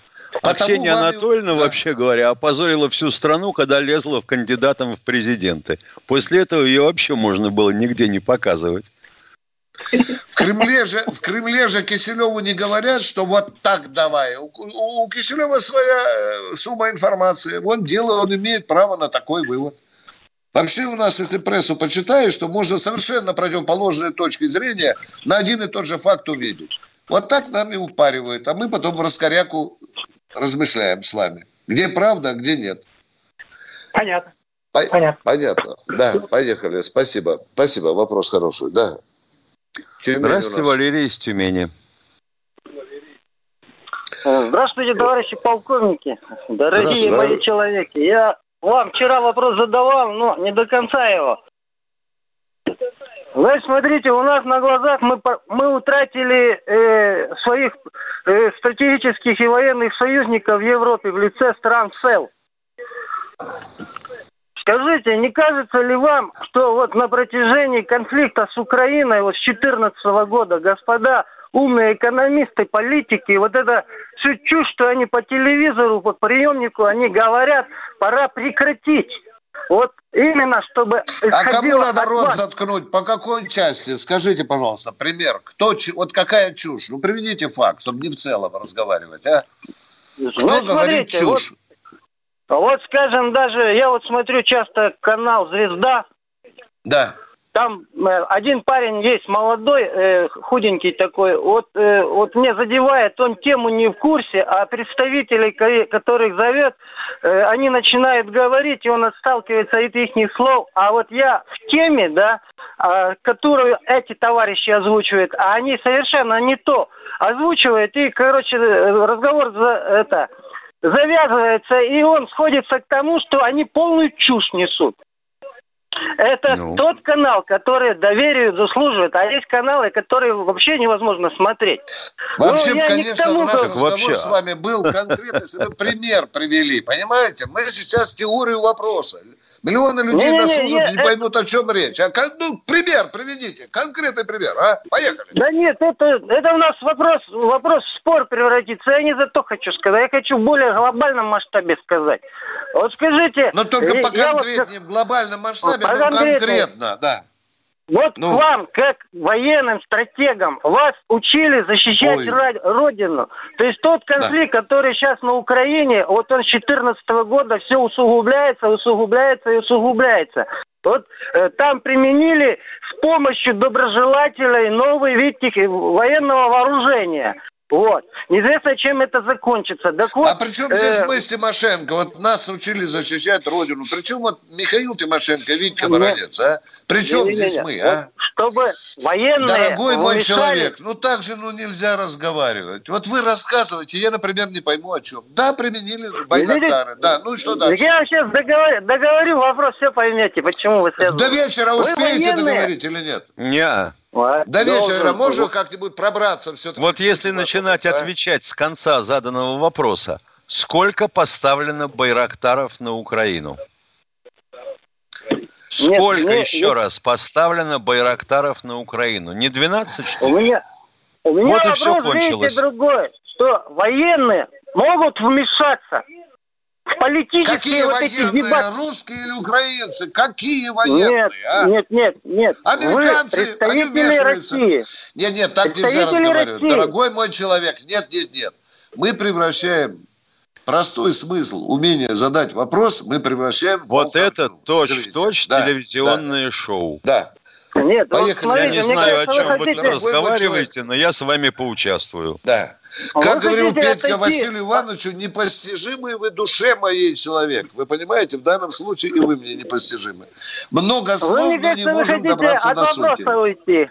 Speaker 2: Аксения
Speaker 1: и-
Speaker 2: Анатольевна,
Speaker 1: да.
Speaker 2: вообще говоря, опозорила всю страну, когда лезла в кандидатом в президенты. После этого ее вообще можно было нигде не показывать.
Speaker 1: В Кремле же, в Кремле же Киселеву не говорят, что вот так давай. У, у- Киселева своя э, сумма информации. Он делает, он имеет право на такой вывод. Вообще у нас, если прессу почитаешь, то можно совершенно противоположные точки зрения на один и тот же факт увидеть. Вот так нам и упаривают, а мы потом в раскоряку размышляем с вами. Где правда, а где нет.
Speaker 12: Понятно.
Speaker 1: По-
Speaker 12: Понятно.
Speaker 1: Понятно. Да, поехали. Спасибо. Спасибо. Вопрос хороший. Да. Тюмень
Speaker 2: Здравствуйте. Валерий из Тюмени.
Speaker 13: Здравствуйте, товарищи полковники, дорогие мои человеки. Я вам вчера вопрос задавал, но не до конца его. Значит, смотрите, у нас на глазах мы, мы утратили э, своих э, стратегических и военных союзников в Европе в лице стран СЭЛ. Скажите, не кажется ли вам, что вот на протяжении конфликта с Украиной вот с 2014 года, господа умные экономисты, политики, вот это всю чушь, что они по телевизору, по приемнику, они говорят, пора прекратить. Вот именно, чтобы
Speaker 1: А кому надо
Speaker 13: от
Speaker 1: рот
Speaker 13: вас-
Speaker 1: заткнуть? По какой части? Скажите, пожалуйста, пример. Кто, вот какая чушь? Ну, приведите факт, чтобы не в целом разговаривать, а? Кто
Speaker 13: Ну,
Speaker 1: говорит
Speaker 13: смотрите, вот-
Speaker 1: чушь?
Speaker 13: Вот, скажем, даже я вот смотрю часто канал «Звезда»,
Speaker 1: Да.
Speaker 13: Там э, один парень есть молодой, э, худенький такой. Вот, э, вот мне задевает, он тему не в курсе, а представителей, ко- которых зовет, э, они начинают говорить, и он отталкивается от их слов. А вот я в теме, да, а, которую эти товарищи озвучивают, а они совершенно не то озвучивают, и, короче, э, разговор за это завязывается, и он сходится к тому, что они полную чушь несут. Это
Speaker 2: Ну.
Speaker 13: тот канал, который доверию заслуживает, а есть каналы, которые вообще невозможно смотреть.
Speaker 1: Вообще,
Speaker 13: Ну,
Speaker 1: конечно,
Speaker 13: тому,
Speaker 1: наш разговор
Speaker 2: Вообще.
Speaker 1: с вами был вы пример привели, понимаете? Мы сейчас теорию вопроса. Миллионы людей
Speaker 13: Не-не-не,
Speaker 1: нас слушают,
Speaker 13: я-
Speaker 1: не поймут, о чем речь. А, кон- ну, пример приведите, конкретный пример, а? Поехали.
Speaker 13: Да нет, это, это у нас вопрос, вопрос в спор превратится. Я не за то хочу сказать. Я хочу в более глобальном масштабе сказать. Вот скажите...
Speaker 1: Но только
Speaker 13: э,
Speaker 1: по
Speaker 13: я вот
Speaker 1: конкретнее, в глобальном масштабе,
Speaker 13: По
Speaker 1: но конкретно, да.
Speaker 13: Вот
Speaker 1: Ну.
Speaker 13: вам, как военным стратегам, вас учили защищать
Speaker 1: Ой.
Speaker 13: Родину. То есть тот конфликт, который сейчас на Украине, вот он с 2014 года все усугубляется, усугубляется и усугубляется. Вот э, там применили с помощью доброжелателей новый вид военного вооружения. Вот. Неизвестно, чем это закончится. Так вот,
Speaker 1: А при чем здесь
Speaker 13: э,
Speaker 1: мы с Тимошенко? Вот нас учили защищать Родину. Причем вот Михаил Тимошенко, Витька. Баранец, а? При чем
Speaker 13: Не-не-не.
Speaker 1: здесь мы,
Speaker 13: Вот
Speaker 1: а?
Speaker 13: Чтобы военные
Speaker 1: Дорогой мой
Speaker 13: мешали-
Speaker 1: человек, ну так же ну нельзя разговаривать. Вот вы рассказываете, я, например, не пойму о чем. Да, применили Байрактары, да, ну и что дальше?
Speaker 13: я сейчас договорю, договорю вопрос, все поймете, почему вы сейчас...
Speaker 1: До вечера
Speaker 13: Вы
Speaker 1: успеете
Speaker 13: военные?
Speaker 1: договорить или нет?
Speaker 2: Не.
Speaker 1: До вечера
Speaker 13: Должен.
Speaker 1: можно как-нибудь пробраться все-таки?
Speaker 2: Вот если начинать отвечать с конца заданного вопроса, сколько поставлено байрактаров на Украину? Сколько
Speaker 13: мне-
Speaker 2: еще
Speaker 13: нет.
Speaker 2: раз поставлено байрактаров на Украину? Не 12, что
Speaker 13: У
Speaker 2: ли?
Speaker 13: меня, у меня
Speaker 2: Вот и
Speaker 13: вопрос,
Speaker 2: всё
Speaker 13: видите,
Speaker 2: кончилось.
Speaker 13: другой, что военные могут вмешаться политические
Speaker 1: Какие
Speaker 13: вот эти
Speaker 1: военные,
Speaker 13: дебаты.
Speaker 1: русские или украинцы? Какие военные,
Speaker 13: Нет,
Speaker 1: а?
Speaker 13: нет, нет, нет.
Speaker 1: Американцы,
Speaker 13: Вы
Speaker 1: они
Speaker 13: представители
Speaker 1: вмешиваются.
Speaker 13: России.
Speaker 1: Нет, нет, так нельзя разговаривать.
Speaker 13: России.
Speaker 1: Дорогой мой человек, нет, нет, нет. Мы превращаем простой смысл, умение задать вопрос, мы превращаем в
Speaker 2: Вот это точь-точь
Speaker 1: Да,
Speaker 2: телевизионное шоу.
Speaker 1: Да.
Speaker 13: Нет, вот
Speaker 1: Поехали.
Speaker 2: Я
Speaker 13: смотрите,
Speaker 2: не
Speaker 13: мне
Speaker 2: знаю, о
Speaker 13: кажется,
Speaker 2: чем вы
Speaker 13: хотите-
Speaker 2: разговариваете, но я с вами поучаствую.
Speaker 1: Да.
Speaker 13: А
Speaker 1: Как
Speaker 13: вы
Speaker 1: говорил Петька
Speaker 13: отойти-
Speaker 1: Василию Ивановичу, непостижимый вы душе моей человек. Вы понимаете, в данном случае и вы мне непостижимы. Много слов, но не можем добраться
Speaker 13: от
Speaker 1: до сути.
Speaker 13: уйти.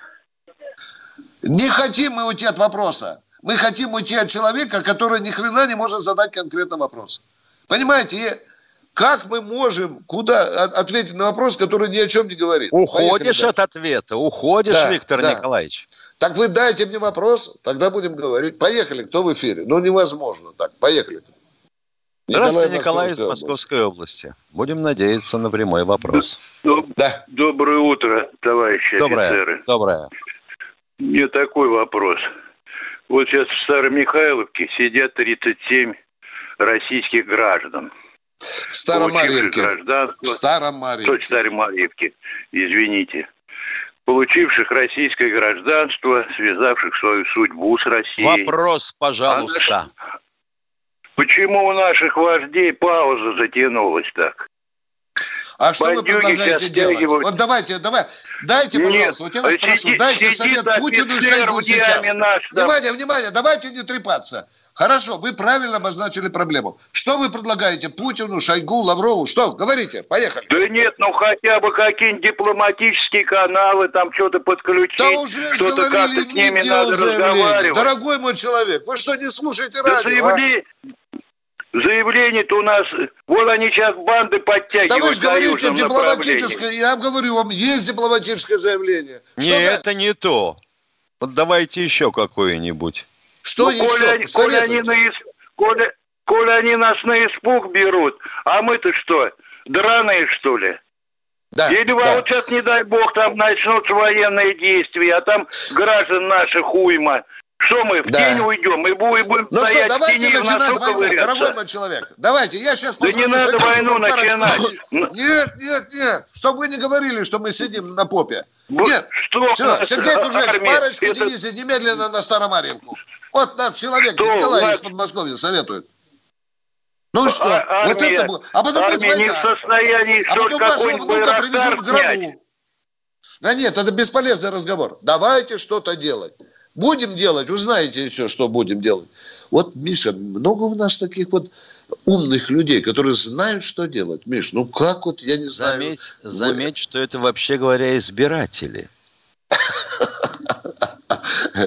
Speaker 1: Не хотим мы уйти от вопроса. Мы хотим уйти от человека, который ни хрена не может задать конкретный вопрос. Понимаете, как мы можем куда от- ответить на вопрос, который ни о чем не говорит?
Speaker 2: Уходишь
Speaker 1: Поехали
Speaker 2: от ответа, уходишь,
Speaker 1: Да,
Speaker 2: Виктор
Speaker 1: да.
Speaker 2: Николаевич.
Speaker 1: Так вы дайте мне вопрос, тогда будем говорить. Поехали, кто в эфире? Ну, невозможно так. Поехали.
Speaker 2: Здравствуйте, Николай из
Speaker 1: Московская область.
Speaker 2: Московской области. Будем надеяться на прямой вопрос.
Speaker 1: Да.
Speaker 4: Доброе утро, товарищи
Speaker 2: Доброе.
Speaker 4: офицеры.
Speaker 2: Доброе.
Speaker 4: Мне такой вопрос. Вот сейчас в Старомихайловке сидят 37 российских граждан.
Speaker 1: В Старомарьевке.
Speaker 4: гражданство.
Speaker 1: В Старомарьевке.
Speaker 4: Точно, Старомарьевке, извините. Получивших российское гражданство, связавших свою судьбу с Россией.
Speaker 2: Вопрос, пожалуйста.
Speaker 4: Почему у наших вождей пауза затянулась так?
Speaker 1: А что вы
Speaker 4: Бандюги
Speaker 1: предлагаете
Speaker 4: сейчас
Speaker 1: делать?
Speaker 4: стягивают.
Speaker 1: Вот давайте, давай, дайте,
Speaker 4: Нет,
Speaker 1: пожалуйста, вот я вас
Speaker 4: сидит-
Speaker 1: прошу, дайте совет Путину и Шойгу сейчас.
Speaker 4: наш, да.
Speaker 1: Внимание, внимание, давайте не трепаться. Хорошо, вы правильно обозначили проблему. Что вы предлагаете Путину, Шойгу, Лаврову? Что? Говорите, поехали.
Speaker 4: Да нет, ну хотя бы какие-нибудь дипломатические каналы, там что-то подключить,
Speaker 1: Да уже
Speaker 4: что-то как-то
Speaker 1: говорили,
Speaker 4: с ними надо разговаривать.
Speaker 1: Дорогой мой человек, вы что, не слушаете
Speaker 4: Да
Speaker 1: радио? а?
Speaker 4: заявле- Заявление-то у нас, вот они сейчас банды подтягивают
Speaker 1: Да вы же говорите дипломатическое, я говорю вам, есть дипломатическое заявление.
Speaker 2: Не,
Speaker 1: Что,
Speaker 2: это не то. Вот давайте еще какое-нибудь.
Speaker 1: Что
Speaker 4: Ну,
Speaker 1: еще?
Speaker 4: Коли, они- коли они
Speaker 1: Советуйте.
Speaker 4: на коли- коли они нас на испуг берут, а мы-то что, драные что ли?
Speaker 1: Да,
Speaker 4: Или
Speaker 1: да.
Speaker 4: вот сейчас, не дай бог, там начнутся военные действия, а там граждан наших уйма. Что мы, в
Speaker 1: Да.
Speaker 4: день уйдем и будем, будем
Speaker 1: Ну что,
Speaker 4: стоять в
Speaker 1: давайте
Speaker 4: тени в
Speaker 1: начинать
Speaker 4: носу
Speaker 1: войну, дорогой мой человек. Давайте, я сейчас
Speaker 4: Да не надо войну начинать.
Speaker 1: Нет, нет, нет. Чтобы вы не говорили, что мы сидим на попе. Нет.
Speaker 4: что
Speaker 1: Все, Сергей
Speaker 4: армия?
Speaker 1: парочку
Speaker 4: Это-
Speaker 1: дивизий немедленно на Старомарьевку. Вот наш человек,
Speaker 4: Что,
Speaker 1: Николай
Speaker 4: Влад-
Speaker 1: из Подмосковья советует. Ну что,
Speaker 4: А-
Speaker 1: вот
Speaker 4: армия-
Speaker 1: это было. А потом будет
Speaker 4: армия не
Speaker 1: война.
Speaker 4: в состоянии
Speaker 1: А
Speaker 4: что
Speaker 1: потом вашего внука привезут в гробу. Да нет, это бесполезный разговор. Давайте что-то делать. Будем делать, узнаете еще, что будем делать. Вот, Миша, много у нас таких вот умных людей, которые знают, что делать. Миш, ну как вот, я не знаю.
Speaker 2: Заметь, заметь, что это, вообще говоря, избиратели.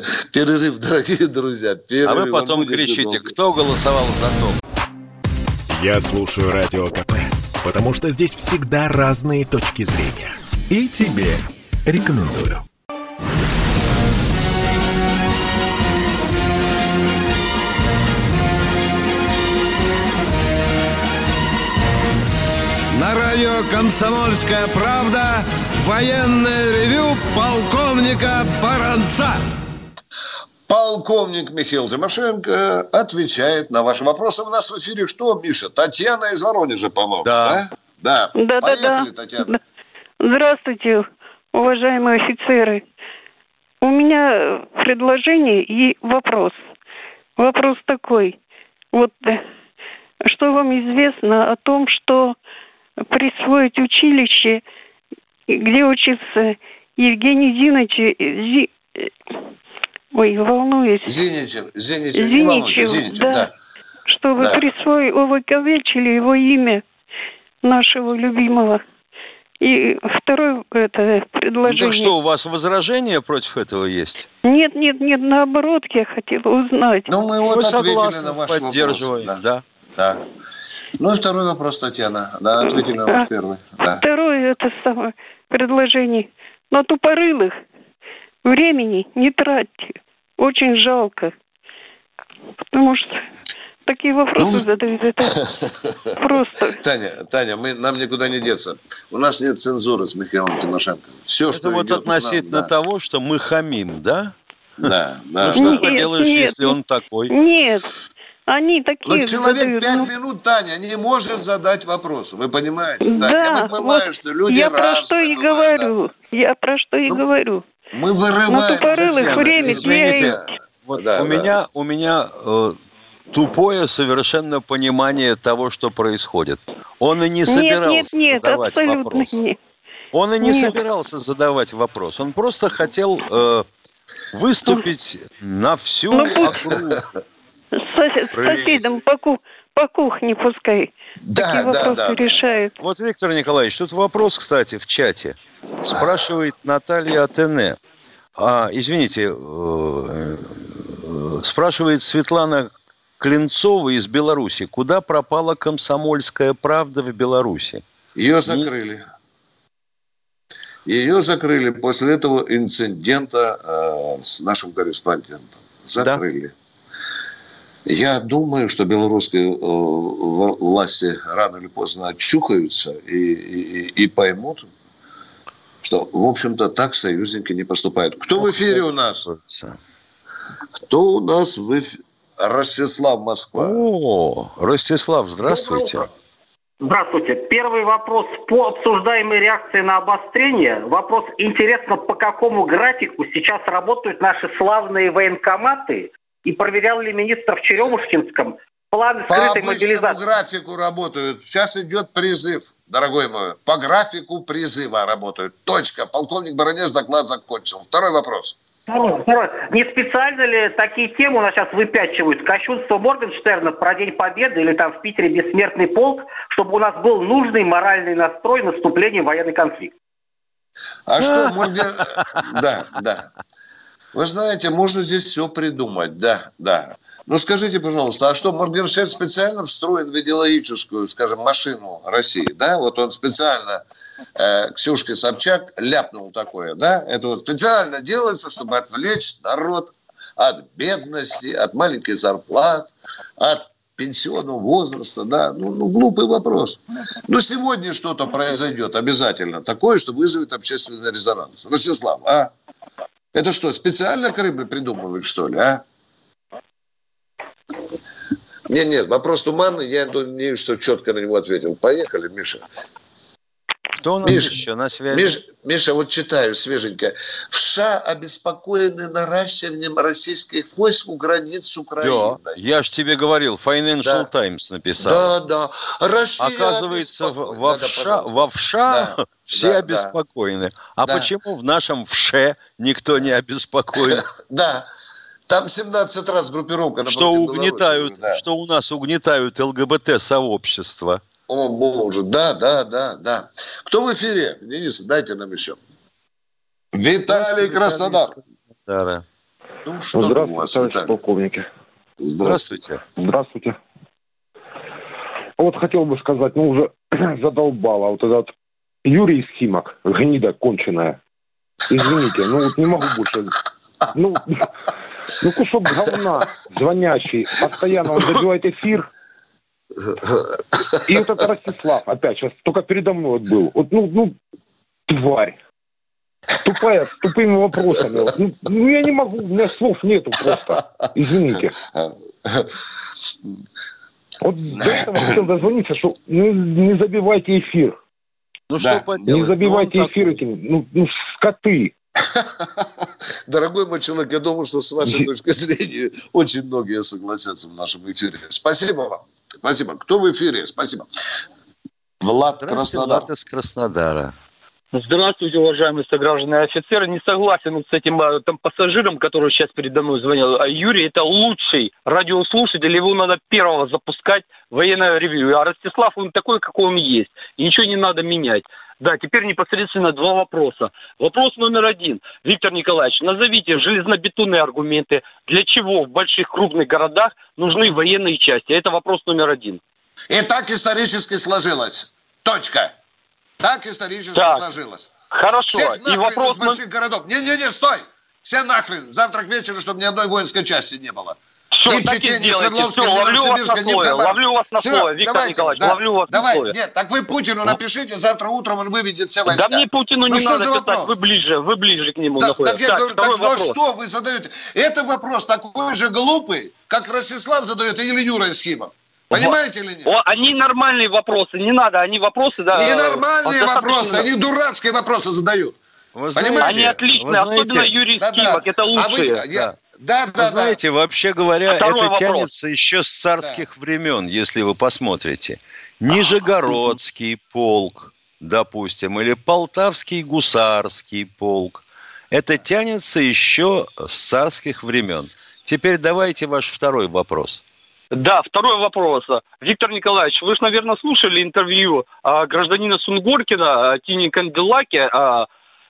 Speaker 1: Перерыв, дорогие друзья. Перерыв.
Speaker 2: А вы потом кричите, кто голосовал за то.
Speaker 5: Я слушаю Радио КП, потому что здесь всегда разные точки зрения. И тебе рекомендую.
Speaker 6: На радио «Комсомольская правда» военное ревю полковника Баранца.
Speaker 1: Полковник Михаил Тимошенко отвечает на ваши вопросы. У нас в эфире что, Миша? Татьяна из Воронежа, по-моему.
Speaker 2: Да.
Speaker 1: Да.
Speaker 14: Да, да,
Speaker 1: Поехали,
Speaker 14: да.
Speaker 1: Татьяна.
Speaker 14: Здравствуйте, уважаемые офицеры. У меня предложение и вопрос. Вопрос такой. Вот э, что вам известно о том, что присвоить училище, где учится Евгений Зинович, Зи- ой, волнуюсь,
Speaker 1: Зиничев, Зиничев,
Speaker 14: Зиничев,
Speaker 1: Зиничев,
Speaker 14: да.
Speaker 1: да.
Speaker 14: чтобы
Speaker 1: Да.
Speaker 14: присвоили, увековечили его имя нашего любимого. И второе это
Speaker 2: Ну,
Speaker 14: предложение.
Speaker 2: так что, у вас возражения против этого есть?
Speaker 14: Нет, нет, нет, наоборот, я хотела узнать.
Speaker 1: Ну, мы вот
Speaker 2: Мы
Speaker 1: ответили
Speaker 2: согласны,
Speaker 1: на ваш
Speaker 2: поддерживаем,
Speaker 1: вопрос.
Speaker 2: да.
Speaker 1: Да. Ну и второй вопрос, Татьяна. Да, ответили на ваш
Speaker 14: А,
Speaker 1: первый. Да.
Speaker 14: Второе это самое предложение. На тупорылых времени не тратьте. Очень жалко. Потому что такие вопросы
Speaker 1: Ну,
Speaker 14: задают. Это просто.
Speaker 1: Таня, Таня, мы, нам никуда не деться. У нас нет цензуры с Михаилом Тимошенко. Все,
Speaker 2: Это
Speaker 1: что
Speaker 2: вот
Speaker 1: идет,
Speaker 2: относительно
Speaker 1: нам, да.
Speaker 2: того, что мы хамим, да?
Speaker 1: Да, да.
Speaker 2: Ну что
Speaker 14: Нет,
Speaker 2: поделаешь,
Speaker 14: нет,
Speaker 2: если он такой?
Speaker 14: Нет, они
Speaker 1: Но
Speaker 14: такие
Speaker 1: человек
Speaker 14: задают,
Speaker 1: пять
Speaker 14: ну,
Speaker 1: минут, Таня, не может задать вопрос. Вы понимаете? Таня?
Speaker 14: Да,
Speaker 1: я понимаю,
Speaker 14: вот
Speaker 1: что люди
Speaker 14: я про что и
Speaker 1: бывают, да.
Speaker 14: говорю. Я про что и
Speaker 1: Ну,
Speaker 14: говорю.
Speaker 1: Мы вырываем...
Speaker 14: тупорылых
Speaker 1: Татьяна,
Speaker 14: время
Speaker 1: извините.
Speaker 2: Вот
Speaker 1: Да,
Speaker 2: у
Speaker 1: да.
Speaker 2: меня, у меня э, тупое совершенно понимание того, что происходит. Он и не
Speaker 14: Нет,
Speaker 2: собирался
Speaker 14: нет, нет,
Speaker 2: задавать
Speaker 14: абсолютно
Speaker 2: вопрос.
Speaker 14: нет.
Speaker 2: Он и не
Speaker 14: Нет.
Speaker 2: собирался задавать вопрос. Он просто хотел э, выступить на всю
Speaker 14: Ну,
Speaker 2: округу.
Speaker 14: С сос- с соседом по, ку- по кухне пускай
Speaker 1: Да,
Speaker 14: такие
Speaker 1: да,
Speaker 14: вопросы
Speaker 1: да.
Speaker 14: решают.
Speaker 2: Вот, Виктор Николаевич, тут вопрос, кстати, в чате. Спрашивает Наталья Атене. А, извините, э, э, спрашивает Светлана Клинцова из Беларуси. Куда пропала комсомольская правда в Беларуси?
Speaker 1: Ее закрыли. Ее закрыли после этого инцидента э, с нашим корреспондентом. Закрыли. Я думаю, что белорусские э, власти рано или поздно очухаются и, и- и поймут, что, в общем-то, так союзники не поступают. Кто в эфире у нас? Кто у нас в эфире? Ростислав Москва.
Speaker 2: О, Ростислав, здравствуйте.
Speaker 15: Здравствуйте. Первый вопрос по обсуждаемой реакции на обострение. Вопрос интересно, по какому графику сейчас работают наши славные военкоматы и проверял ли министр в Черемушкинском план
Speaker 1: По
Speaker 15: скрытой мобилизации?
Speaker 1: графику работают. Сейчас идет призыв, дорогой мой. По графику призыва работают. Точка. Полковник Баранец доклад закончил. Второй вопрос.
Speaker 15: Второе, второе. Не специально ли такие темы у нас сейчас выпячивают? Кощунство Моргенштерна про День Победы или там в Питере бессмертный полк, чтобы у нас был нужный моральный настрой наступления в военный конфликт?
Speaker 1: А что, Морген... Да, да. Вы знаете, можно здесь все придумать. Да, да. Ну скажите, пожалуйста, а что, Моргенштерн специально встроен в идеологическую, скажем, машину России, да? Вот он специально э, Ксюшке Собчак ляпнул такое, да? Это вот специально делается, чтобы отвлечь народ от бедности, от маленьких зарплат, от пенсионного возраста, да? Ну, ну глупый вопрос. Но сегодня что-то произойдет обязательно такое, что вызовет общественный резонанс. Ростислав, а? Это что, специально Крым придумывают, что ли, а? Нет, нет, вопрос туманный, я не что четко на него ответил. Поехали, Миша.
Speaker 2: Кто у нас
Speaker 1: Миша,
Speaker 2: еще на связи?
Speaker 1: Миш- Миша, вот читаю свеженько. В США обеспокоены наращиванием российских войск у границ с Украиной.
Speaker 2: Да, я ж тебе говорил, Financial
Speaker 1: Да.
Speaker 2: Times написал.
Speaker 1: Да, да. Россия
Speaker 2: Оказывается,
Speaker 1: обеспокоена.
Speaker 2: во
Speaker 1: Да, да,
Speaker 2: вша,
Speaker 1: пожалуйста.
Speaker 2: во вша
Speaker 1: Да,
Speaker 2: все
Speaker 1: да, да.
Speaker 2: обеспокоены. А
Speaker 1: Да.
Speaker 2: почему в нашем вше никто не обеспокоен?
Speaker 1: Да. Там 17 раз группировка
Speaker 2: Что угнетают,
Speaker 1: Да.
Speaker 2: что у нас угнетают ЛГБТ-сообщество.
Speaker 1: О, боже, да, да, да, да. Кто в эфире? Денис, дайте нам еще. Виталий Краснодар.
Speaker 2: Да, да.
Speaker 1: Ну, что там у
Speaker 16: Здравствуйте,
Speaker 1: вас,
Speaker 16: товарищи полковники.
Speaker 2: Здравствуйте.
Speaker 16: Здравствуйте. Вот хотел бы сказать, ну уже задолбало вот этот Юрий Симак, гнида конченая. Извините, ну вот не могу больше. Ну, ну кусок говна, звонящий, постоянно он забивает эфир. И этот Ростислав, опять, сейчас только передо мной вот был. Вот, ну, ну, тварь. Тупая, с тупыми вопросами. Ну, ну, я не могу, у меня слов нету просто. Извините. Вот до этого хотел дозвониться, что ну, не забивайте эфир.
Speaker 2: Ну
Speaker 1: Да.
Speaker 2: что поделать?
Speaker 16: Не забивайте
Speaker 2: Ну,
Speaker 16: эфир этим, ну, ну, скоты.
Speaker 1: Дорогой мой человек, я думаю, что с вашей точки зрения очень многие согласятся в нашем эфире. Спасибо вам. Спасибо. Кто в эфире? Спасибо. Влад Краснодар.
Speaker 2: Влад из Краснодара.
Speaker 17: Здравствуйте, уважаемые сограждане офицеры. Не согласен с этим а, там, пассажиром, который сейчас передо мной звонил. А Юрий это лучший радиослушатель, его надо первого запускать военное ревью. А Ростислав, он такой, какой он есть. И ничего не надо менять. Да, теперь непосредственно два вопроса. Вопрос номер один. Виктор Николаевич, назовите железнобетонные аргументы, для чего в больших крупных городах нужны военные части. Это вопрос номер один.
Speaker 1: И так исторически сложилось. Точка. Так исторически
Speaker 17: Так.
Speaker 1: сложилось.
Speaker 17: Хорошо.
Speaker 1: Всех
Speaker 17: И
Speaker 1: нахрен
Speaker 17: вопрос
Speaker 1: из больших городов. Не-не-не, стой! Все нахрен. Завтра к вечеру, чтобы ни одной воинской части не было.
Speaker 17: Всё,
Speaker 1: ни в
Speaker 17: так и сделайте.
Speaker 1: Свердловске,
Speaker 17: Всё,
Speaker 1: ни в
Speaker 17: ловлю вас на слове, ловлю вас на слове, Виктор
Speaker 1: давайте,
Speaker 17: Николаевич,
Speaker 1: да.
Speaker 17: ловлю вас на
Speaker 1: Давай,
Speaker 17: слове.
Speaker 1: нет, так вы Путину напишите, завтра утром он выведет все войска.
Speaker 17: Да мне Путину
Speaker 1: Ну
Speaker 17: не
Speaker 1: что
Speaker 17: надо
Speaker 1: за
Speaker 17: писать,
Speaker 1: вопрос?
Speaker 17: вы ближе, вы ближе к нему
Speaker 1: Так,
Speaker 17: находитесь.
Speaker 1: так я говорю, так ну
Speaker 17: вопрос.
Speaker 1: что вы задаете? Это вопрос такой же глупый, как Ростислав задает или Юра из Химок. Понимаете или нет?
Speaker 17: О, они нормальные вопросы, не надо, они вопросы, да.
Speaker 1: Ненормальные
Speaker 17: достаточно-
Speaker 1: вопросы, они дурацкие вопросы задают.
Speaker 2: Вы
Speaker 1: Понимаете?
Speaker 17: Они отличные,
Speaker 2: вы знаете-
Speaker 17: особенно Юрий
Speaker 1: Да-да.
Speaker 17: Скимок, это
Speaker 1: А вы-
Speaker 17: лучшие.
Speaker 1: я- Да, да,
Speaker 2: Вы знаете, вообще говоря,
Speaker 17: Второй
Speaker 2: это
Speaker 17: вопрос.
Speaker 2: тянется еще с царских времен, если вы посмотрите. Нижегородский полк, допустим, или Полтавский гусарский полк. Это тянется еще с царских времен. Теперь давайте ваш второй вопрос.
Speaker 17: Да, второй вопрос. Виктор Николаевич, вы же, наверное, слушали интервью а, гражданина Сунгоркина а, Тини Канделаки, а,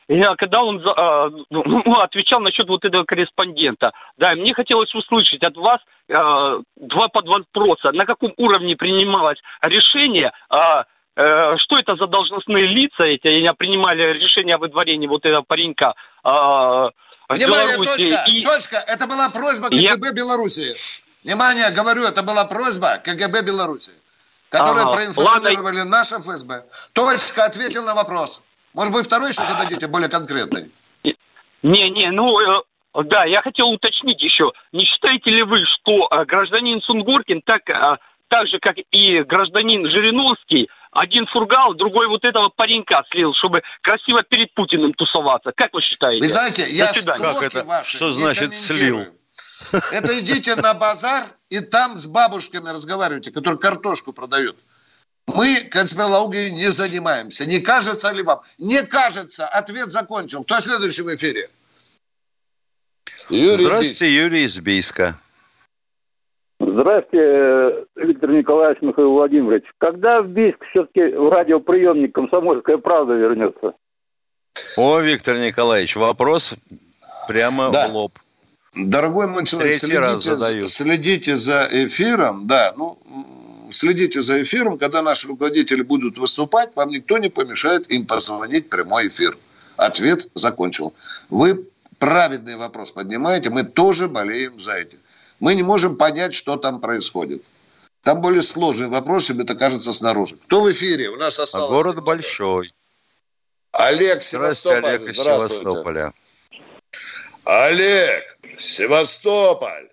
Speaker 17: а, когда он а, ну, отвечал насчет вот этого корреспондента. Да, мне хотелось услышать от вас а, два под вопроса. На каком уровне принималось решение, а, э, что это за должностные лица эти, они принимали решение о выдворении вот этого паренька а, в
Speaker 1: Внимание,
Speaker 17: Беларуси.
Speaker 1: точка,
Speaker 17: И-
Speaker 1: точка. Это была просьба
Speaker 17: Я-
Speaker 1: КГБ Беларуси. Внимание, говорю, это была просьба КГБ Беларуси, которые
Speaker 17: Ага.
Speaker 1: проинформировали наше ФСБ. Точка ответил на вопрос. Может быть, второй еще зададите, более конкретный?
Speaker 17: Не, не, ну, э, да, я хотел уточнить еще. Не считаете ли вы, что э, гражданин Сунгоркин, так, э, так же, как и гражданин Жириновский, один фургал, другой вот этого паренька слил, чтобы красиво перед Путиным тусоваться? Как вы считаете?
Speaker 1: Вы знаете, я
Speaker 17: свидания.
Speaker 1: склоки ваши
Speaker 2: Что значит слил?
Speaker 1: Это идите на базар и там с бабушками разговаривайте, которые картошку продают. Мы конспирологией не занимаемся. Не кажется ли вам? Не кажется. Ответ закончил. Кто в эфире? Юрий
Speaker 2: Здравствуйте, Юрий из Бийска.
Speaker 18: Здравствуйте, э, Виктор Николаевич Михаил Владимирович. Когда в Бийск все-таки в радиоприемник «Комсомольская правда» вернется?
Speaker 2: О, Виктор Николаевич, вопрос прямо
Speaker 1: Да.
Speaker 2: в лоб.
Speaker 1: Дорогой мой человек,
Speaker 2: Третий раз
Speaker 1: следите,
Speaker 2: задаю.
Speaker 1: следите за эфиром, да, ну, следите за эфиром, когда наши руководители будут выступать, вам никто не помешает им позвонить в прямой эфир. Ответ закончил. Вы праведный вопрос поднимаете, мы тоже болеем за это. Мы не можем понять, что там происходит. Там более сложный вопрос, чем это кажется снаружи. Кто в эфире? У нас
Speaker 2: А
Speaker 1: осталось...
Speaker 2: город большой.
Speaker 1: Олег,
Speaker 2: Здравствуйте,
Speaker 1: Севастополь.
Speaker 2: Олег из. Севастополя.
Speaker 1: Олег, Севастополь.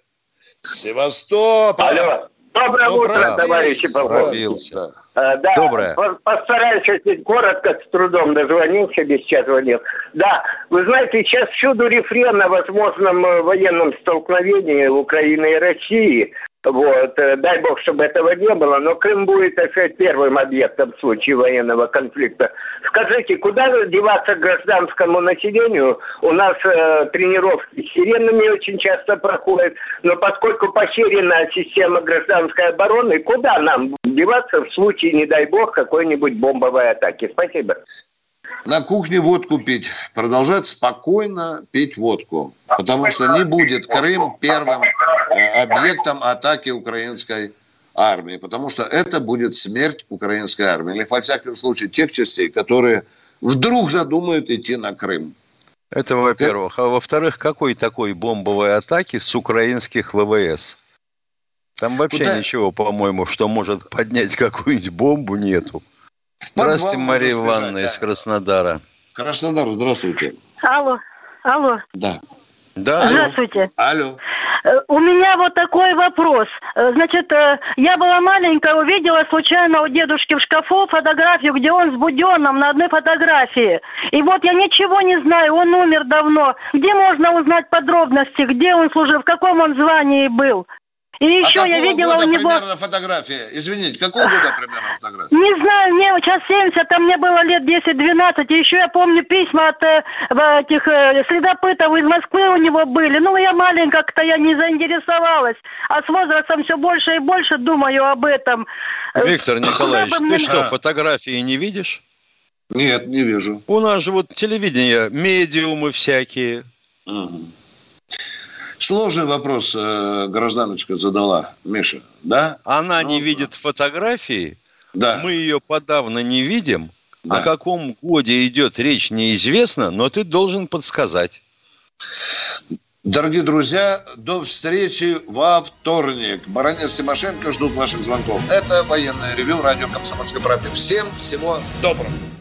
Speaker 1: Севастополь.
Speaker 19: Алло. Доброе
Speaker 1: Ну,
Speaker 19: утро,
Speaker 1: прости,
Speaker 19: товарищи полковники.
Speaker 2: Пробился.
Speaker 19: Э, Да,
Speaker 2: Доброе.
Speaker 19: по- постараюсь очень коротко, с трудом дозвонился, без часа звонил. Да, вы знаете, сейчас всюду рефрен о возможном э, военном столкновении Украины и России. Вот, э, дай бог, чтобы этого не было, но Крым будет, сказать, первым объектом в случае военного конфликта. Скажите, куда деваться гражданскому населению? У нас э, тренировки с сиренами очень часто проходят, но поскольку поширена система гражданской обороны, куда нам деваться в случае, не дай бог, какой-нибудь бомбовой атаки? Спасибо.
Speaker 1: На кухне водку пить, продолжать спокойно пить водку. Потому что не будет Крым первым э, объектом атаки украинской армии. Потому что это будет смерть украинской армии. Или, во всяком случае, тех частей, которые вдруг задумают идти на Крым.
Speaker 2: Это во-первых. А во-вторых, какой такой бомбовой атаки с украинских ВВС? Там вообще
Speaker 1: Куда?
Speaker 2: ничего, по-моему, что может поднять какую-нибудь бомбу, нету.
Speaker 1: Подвал
Speaker 2: Здравствуйте, Мария
Speaker 1: сбежать,
Speaker 2: Ивановна
Speaker 1: да.
Speaker 2: из Краснодара.
Speaker 1: Краснодар, здравствуйте.
Speaker 13: Алло, алло.
Speaker 1: Да.
Speaker 2: Да,
Speaker 13: Здравствуйте.
Speaker 1: Алло.
Speaker 13: Э, У меня вот такой вопрос. Э, Значит, э, я была маленькая, увидела случайно у дедушки в шкафу фотографию, где он с Буденным на одной фотографии. И вот я ничего не знаю, он умер давно. Где можно узнать подробности, где он служил, в каком он звании был? И еще
Speaker 1: а
Speaker 13: я видела
Speaker 1: года
Speaker 13: у него...
Speaker 1: примерно фотография? Извините, какого года примерно фотография?
Speaker 13: Не знаю, мне сейчас 70, а мне было лет 10-12. И еще я помню письма от э, этих э, следопытов из Москвы у него были. Ну, я маленькая, как-то я не заинтересовалась. А с возрастом все больше и больше думаю об этом.
Speaker 2: Виктор Николаевич, ты
Speaker 13: мне-
Speaker 2: что, фотографии не видишь?
Speaker 1: Нет, не вижу.
Speaker 2: У нас же вот телевидение, медиумы всякие.
Speaker 1: Сложный вопрос э, гражданочка задала, Миша, да?
Speaker 2: Она не видит фотографии,
Speaker 1: да.
Speaker 2: мы ее подавно не видим. О каком годе идет речь, неизвестно, но ты должен подсказать.
Speaker 1: Дорогие друзья, до встречи во вторник. Баранец Тимошенко ждут ваших звонков. Это военное ревю радио «Комсомольская правда». Всем всего доброго.